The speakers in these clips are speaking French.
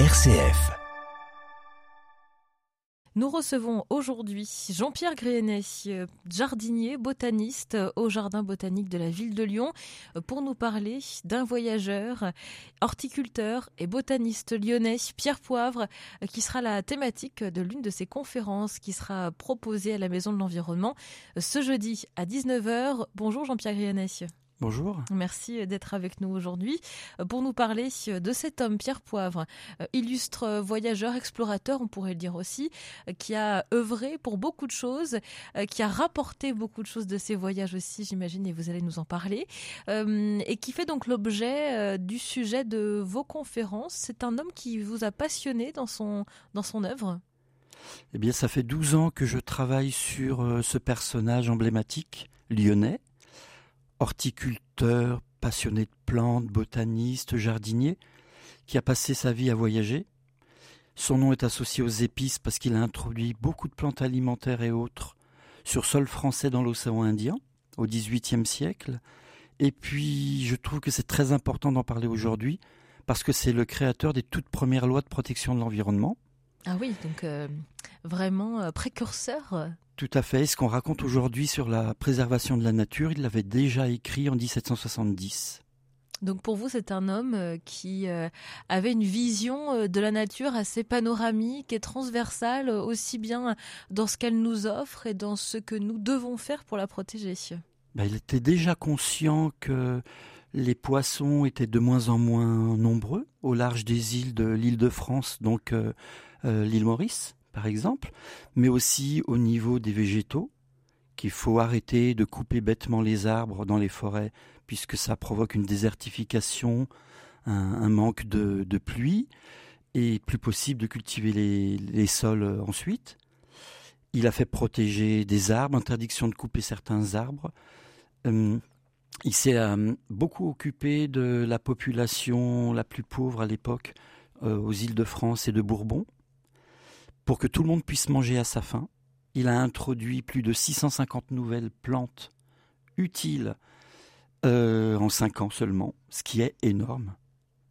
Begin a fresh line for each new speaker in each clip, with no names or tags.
RCF.
Nous recevons aujourd'hui Jean-Pierre Grénet, euh, jardinier, botaniste au Jardin botanique de la ville de Lyon, pour nous parler d'un voyageur, horticulteur et botaniste lyonnais, Pierre Poivre, qui sera la thématique de l'une de ses conférences qui sera proposée à la Maison de l'Environnement ce jeudi à 19h. Bonjour Jean-Pierre Grénet.
Bonjour.
Merci d'être avec nous aujourd'hui euh, pour nous parler euh, de cet homme, Pierre Poivre, euh, illustre voyageur, explorateur, on pourrait le dire aussi, qui a œuvré pour beaucoup de choses, qui a rapporté beaucoup de choses de ses voyages aussi, j'imagine, et vous allez nous en parler, et qui fait donc l'objet du sujet de vos conférences. C'est un homme qui vous a passionné dans son, dans son œuvre
Eh bien, ça fait 12 ans que je travaille sur ce personnage emblématique lyonnais horticulteur, passionné de plantes, botaniste, jardinier, qui a passé sa vie à voyager. Son nom est associé aux épices parce qu'il a introduit beaucoup de plantes alimentaires et autres sur sol français dans l'océan Indien au XVIIIe siècle. Et puis, je trouve que c'est très important d'en parler aujourd'hui parce que c'est le créateur des toutes premières lois de protection de l'environnement.
Ah oui, donc euh, vraiment euh, précurseur
tout à fait. Ce qu'on raconte aujourd'hui sur la préservation de la nature, il l'avait déjà écrit en 1770.
Donc pour vous, c'est un homme euh, qui avait une vision de la nature assez panoramique et transversale, aussi bien dans ce qu'elle nous offre et dans ce que nous devons faire pour la protéger.
Ben, il était déjà conscient que les poissons étaient de moins en moins nombreux au large des îles de l'île de France, donc l'île Maurice par exemple, mais aussi au niveau des végétaux, qu'il faut arrêter de couper bêtement les arbres dans les forêts, puisque ça provoque une désertification, un, manque de, pluie, et plus possible de cultiver les, sols euh, ensuite. Il a fait protéger des arbres, interdiction de couper certains arbres. Hum, il s'est euh, beaucoup occupé de la population la plus pauvre à l'époque euh, aux îles de France et de Bourbon pour que tout le monde puisse manger à sa faim. Il a introduit plus de 650 nouvelles plantes utiles euh, en 5 ans seulement, ce qui est énorme.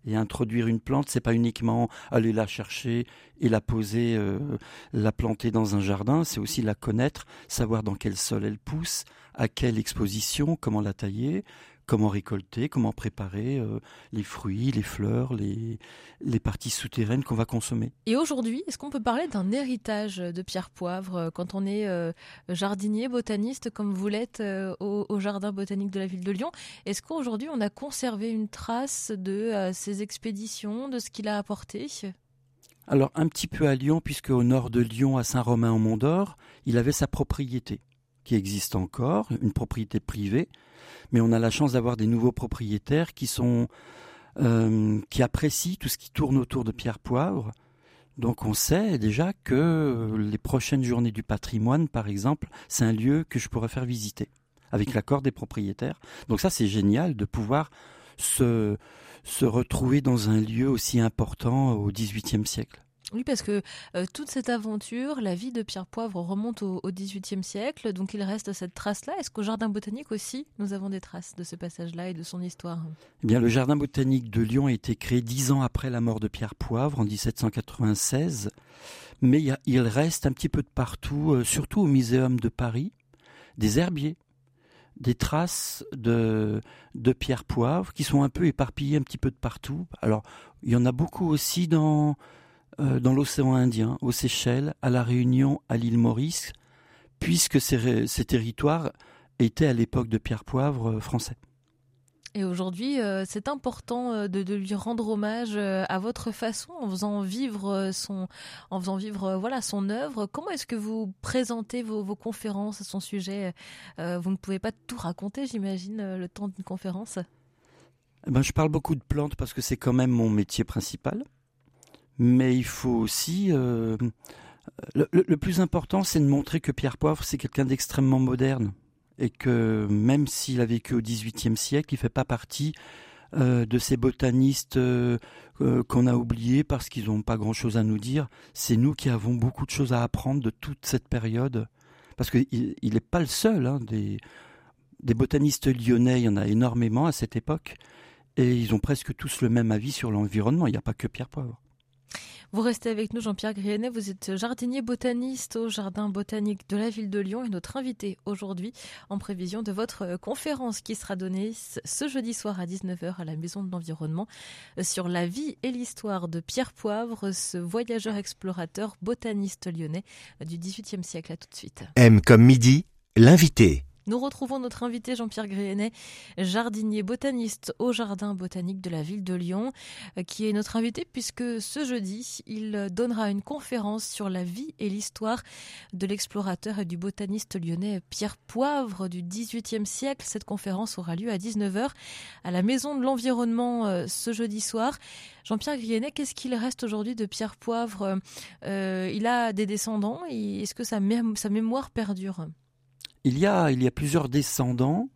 Et introduire une plante, c'est pas uniquement aller la chercher et la poser, euh, la planter dans un jardin, c'est aussi la connaître, savoir dans quel sol elle pousse, à quelle exposition, comment la tailler, comment récolter, comment préparer euh, les fruits, les fleurs, les, les parties souterraines qu'on va consommer.
Et aujourd'hui, est-ce qu'on peut parler d'un héritage de Pierre Poivre euh, quand on est euh, jardinier, botaniste, comme vous l'êtes au, Jardin botanique de la ville de Lyon? Est-ce qu'aujourd'hui, on a conservé une trace de ses expéditions, de ce qu'il a apporté?
Alors un petit peu à Lyon, puisque au nord de Lyon, à Saint-Romain-en-Mont-d'Or, il avait sa propriété, qui existe encore, une propriété privée, mais on a la chance d'avoir des nouveaux propriétaires qui sont euh, qui apprécient tout ce qui tourne autour de Pierre Poivre. Donc on sait déjà que les prochaines journées du patrimoine, par exemple, c'est un lieu que je pourrais faire visiter avec l'accord des propriétaires. Donc ça c'est génial de pouvoir se, se retrouver dans un lieu aussi important au XVIIIe siècle.
Oui, parce que euh, toute cette aventure, la vie de Pierre Poivre remonte au, XVIIIe siècle, donc il reste cette trace-là. Est-ce qu'au Jardin botanique aussi, nous avons des traces de ce passage-là et de son histoire?
Eh bien, le Jardin botanique de Lyon a été créé dix ans après la mort de Pierre Poivre, en 1796, mais il, reste un petit peu de partout, euh, surtout au Muséum de Paris, des herbiers des traces de, de pierre poivre qui sont un peu éparpillées un petit peu de partout. Alors, il y en a beaucoup aussi dans, dans l'océan Indien, aux Seychelles, à la Réunion, à l'île Maurice, puisque ces, territoires étaient à l'époque de Pierre Poivre euh, français.
Et aujourd'hui, euh, c'est important de, lui rendre hommage à votre façon, en faisant vivre son, en faisant vivre voilà son œuvre. Comment est-ce que vous présentez vos, vos conférences à son sujet? Vous ne pouvez pas tout raconter, j'imagine, le temps d'une conférence?
Eh ben, je parle beaucoup de plantes parce que c'est quand même mon métier principal mais il faut aussi euh, le, plus important, c'est de montrer que Pierre Poivre, c'est quelqu'un d'extrêmement moderne et que même s'il a vécu au XVIIIe siècle, il fait pas partie euh, de ces botanistes euh, qu'on a oubliés parce qu'ils n'ont pas grand-chose à nous dire. C'est nous qui avons beaucoup de choses à apprendre de toute cette période, parce qu'il n'est pas le seul. Hein, des, des botanistes lyonnais, il y en a énormément à cette époque, et ils ont presque tous le même avis sur l'environnement. Il n'y a pas que Pierre Poivre.
Vous restez avec nous, Jean-Pierre Grienet. Vous êtes jardinier botaniste au Jardin botanique de la ville de Lyon et notre invité aujourd'hui en prévision de votre conférence qui sera donnée ce jeudi soir à 19h à la Maison de l'Environnement sur la vie et l'histoire de Pierre Poivre, ce voyageur explorateur botaniste lyonnais du XVIIIe siècle. À tout de suite.
M comme midi, l'invité.
Nous retrouvons notre invité Jean-Pierre Gréenet, jardinier botaniste au Jardin botanique de la ville de Lyon, euh, qui est notre invité puisque ce jeudi, il donnera une conférence sur la vie et l'histoire de l'explorateur et du botaniste lyonnais Pierre Poivre du XVIIIe siècle. Cette conférence aura lieu à 19h à la Maison de l'Environnement euh, ce jeudi soir. Jean-Pierre Grienet, qu'est-ce qu'il reste aujourd'hui de Pierre Poivre? Euh, Il a des descendants est-ce que sa mémoire perdure?
Il y a, il y a plusieurs descendants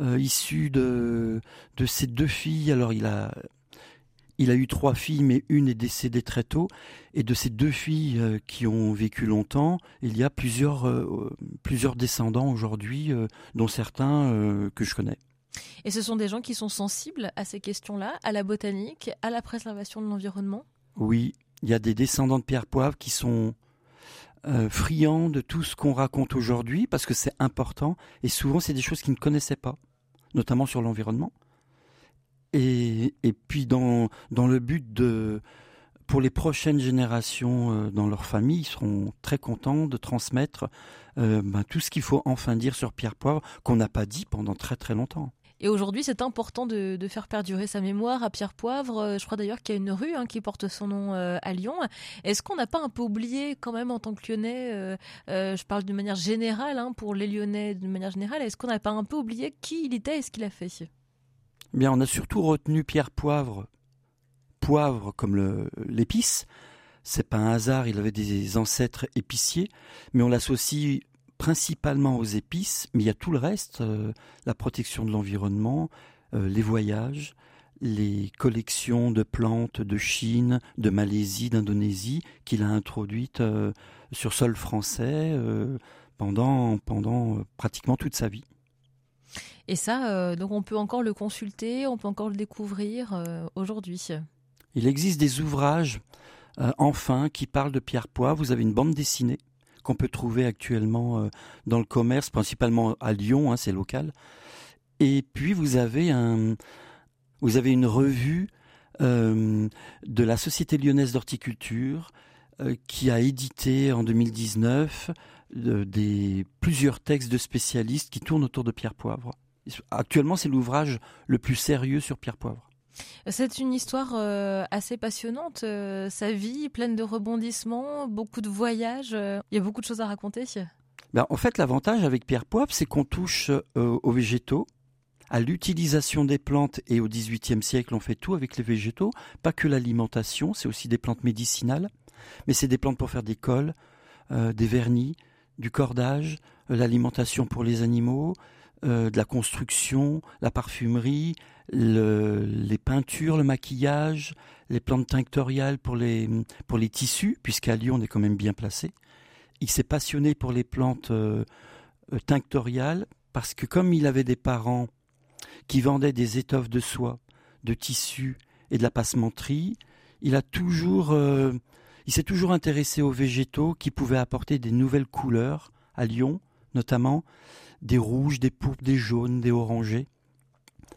euh, issus de, de ses deux filles. Alors il a, il a eu trois filles, mais une est décédée très tôt. Et de ces deux filles euh, qui ont vécu longtemps, il y a plusieurs, euh, plusieurs descendants aujourd'hui, dont certains que je connais.
Et ce sont des gens qui sont sensibles à ces questions-là, à la botanique, à la préservation de l'environnement?
Oui, il y a des descendants de Pierre Poivre qui sont euh, friand de tout ce qu'on raconte aujourd'hui parce que c'est important et souvent c'est des choses qu'ils ne connaissaient pas, notamment sur l'environnement. Et, puis dans, dans le but de, pour les prochaines générations euh, dans leur famille, ils seront très contents de transmettre euh, ben, tout ce qu'il faut enfin dire sur Pierre Poivre qu'on n'a pas dit pendant très très longtemps.
Et aujourd'hui, c'est important de, faire perdurer sa mémoire à Pierre Poivre. Euh, je crois d'ailleurs qu'il y a une rue hein, qui porte son nom euh, à Lyon. Est-ce qu'on n'a pas un peu oublié quand même en tant que Lyonnais, euh, je parle d'une manière générale, hein, pour les Lyonnais d'une manière générale, est-ce qu'on n'a pas un peu oublié qui il était et ce qu'il a fait?
Bien, on a surtout retenu Pierre Poivre, poivre comme l'épice. C'est pas un hasard, il avait des ancêtres épiciers, mais on l'associe principalement aux épices, mais il y a tout le reste, euh, la protection de l'environnement, euh, les voyages, les collections de plantes de Chine, de Malaisie, d'Indonésie, qu'il a introduites euh, sur sol français pendant, pendant pratiquement toute sa vie.
Et ça, donc on peut encore le consulter, on peut encore le découvrir aujourd'hui.
Il existe des ouvrages, enfin, qui parlent de Pierre Poix. Vous avez une bande dessinée qu'on peut trouver actuellement euh, dans le commerce, principalement à Lyon, hein, c'est local. Et puis vous avez une revue euh, de la Société lyonnaise d'horticulture euh, qui a édité en 2019 des plusieurs textes de spécialistes qui tournent autour de Pierre Poivre. Actuellement, c'est l'ouvrage le plus sérieux sur Pierre Poivre.
C'est une histoire euh, assez passionnante, euh, sa vie pleine de rebondissements, beaucoup de voyages. Euh, il y a beaucoup de choses à raconter.
Ben, en fait, l'avantage avec Pierre Poivre, c'est qu'on touche aux végétaux, à l'utilisation des plantes et au XVIIIe siècle, on fait tout avec les végétaux. Pas que l'alimentation, c'est aussi des plantes médicinales, mais c'est des plantes pour faire des cols, des vernis, du cordage, l'alimentation pour les animaux, de la construction, la parfumerie, les peintures, le maquillage, les plantes tinctoriales pour les, pour les tissus, puisqu'à Lyon on est quand même bien placé. Il s'est passionné pour les plantes euh, euh, tinctoriales parce que comme il avait des parents qui vendaient des étoffes de soie, de tissus et de la passementerie, il a toujours, euh, il s'est toujours intéressé aux végétaux qui pouvaient apporter des nouvelles couleurs à Lyon, notamment des rouges, des pourpres, des jaunes, des orangés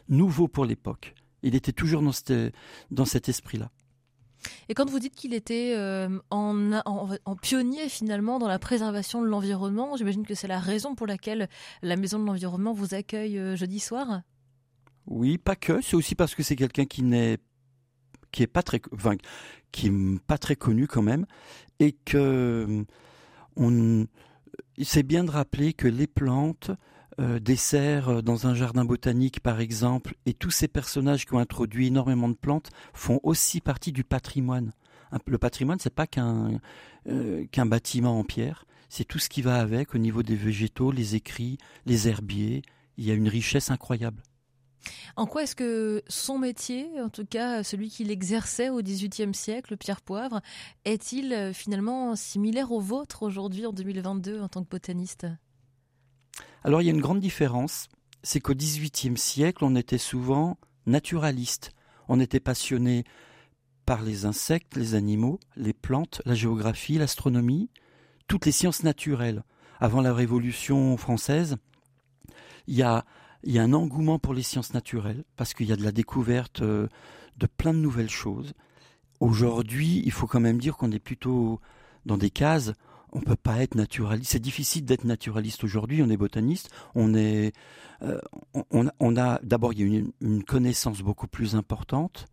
nouveau pour l'époque. Il était toujours dans, dans cet esprit-là.
Et quand vous dites qu'il était euh, en, en, pionnier finalement dans la préservation de l'environnement, j'imagine que c'est la raison pour laquelle la Maison de l'Environnement vous accueille euh, jeudi soir?
Oui, pas que, c'est aussi parce que c'est quelqu'un qui n'est qui est pas très enfin, qui est pas très connu quand même et que on c'est bien de rappeler que les plantes euh, des serres euh, dans un jardin botanique par exemple, et tous ces personnages qui ont introduit énormément de plantes font aussi partie du patrimoine. Le patrimoine, c'est pas qu'un euh, qu'un bâtiment en pierre, c'est tout ce qui va avec au niveau des végétaux, les écrits, les herbiers. Il y a une richesse incroyable.
En quoi est-ce que son métier, en tout cas celui qu'il exerçait au XVIIIe siècle, Pierre Poivre, est-il finalement similaire au vôtre aujourd'hui en 2022 en tant que botaniste?
Alors il y a une grande différence, c'est qu'au XVIIIe siècle, on était souvent naturaliste. On était passionné par les insectes, les animaux, les plantes, la géographie, l'astronomie, toutes les sciences naturelles. Avant la Révolution française, il y a, y a un engouement pour les sciences naturelles parce qu'il y a de la découverte euh, de plein de nouvelles choses. Aujourd'hui, il faut quand même dire qu'on est plutôt dans des cases. On peut pas être naturaliste. C'est difficile d'être naturaliste aujourd'hui. On est botaniste. On est, euh, on, on, a d'abord il y a une, une, connaissance beaucoup plus importante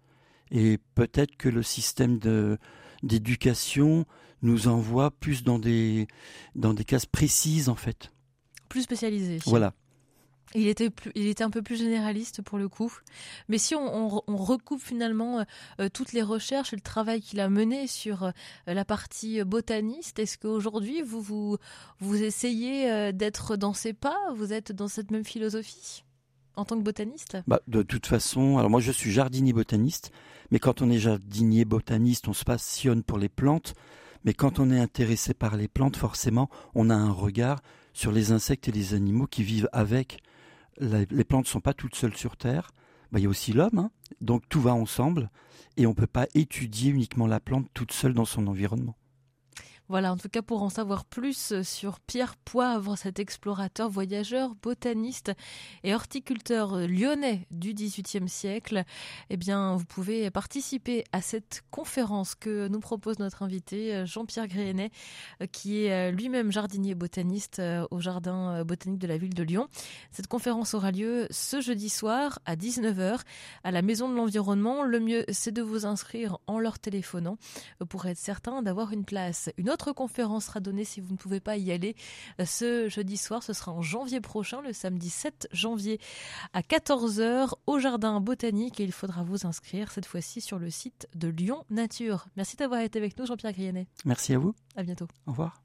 et peut-être que le système de d'éducation nous envoie plus dans des dans des cases précises en fait.
Plus spécialisées.
Voilà.
Il était, un peu plus généraliste pour le coup. Mais si on, recoupe finalement euh, toutes les recherches et le travail qu'il a mené sur euh, la partie botaniste, est-ce qu'aujourd'hui vous, vous, essayez euh, d'être dans ces pas? Vous êtes dans cette même philosophie en tant que botaniste?
Bah, De toute façon, alors moi je suis jardinier botaniste, mais quand on est jardinier botaniste, on se passionne pour les plantes. Mais quand on est intéressé par les plantes, forcément, on a un regard sur les insectes et les animaux qui vivent avec les plantes ne sont pas toutes seules sur Terre. Bah, il y a aussi l'homme, hein. donc tout va ensemble, et on ne peut pas étudier uniquement la plante toute seule dans son environnement.
Voilà, en tout cas pour en savoir plus sur Pierre Poivre, cet explorateur, voyageur, botaniste et horticulteur lyonnais du XVIIIe siècle, eh bien vous pouvez participer à cette conférence que nous propose notre invité Jean-Pierre Grénet, qui est lui-même jardinier botaniste au jardin botanique de la ville de Lyon. Cette conférence aura lieu ce jeudi soir à 19h à la Maison de l'Environnement. Le mieux, c'est de vous inscrire en leur téléphonant pour être certain d'avoir une place. Une autre conférence sera donnée si vous ne pouvez pas y aller euh, ce jeudi soir. Ce sera en janvier prochain, le samedi 7 janvier à 14h au Jardin Botanique et il faudra vous inscrire cette fois-ci sur le site de Lyon Nature. Merci d'avoir été avec nous Jean-Pierre Grienet.
Merci à vous.
À bientôt.
Au revoir.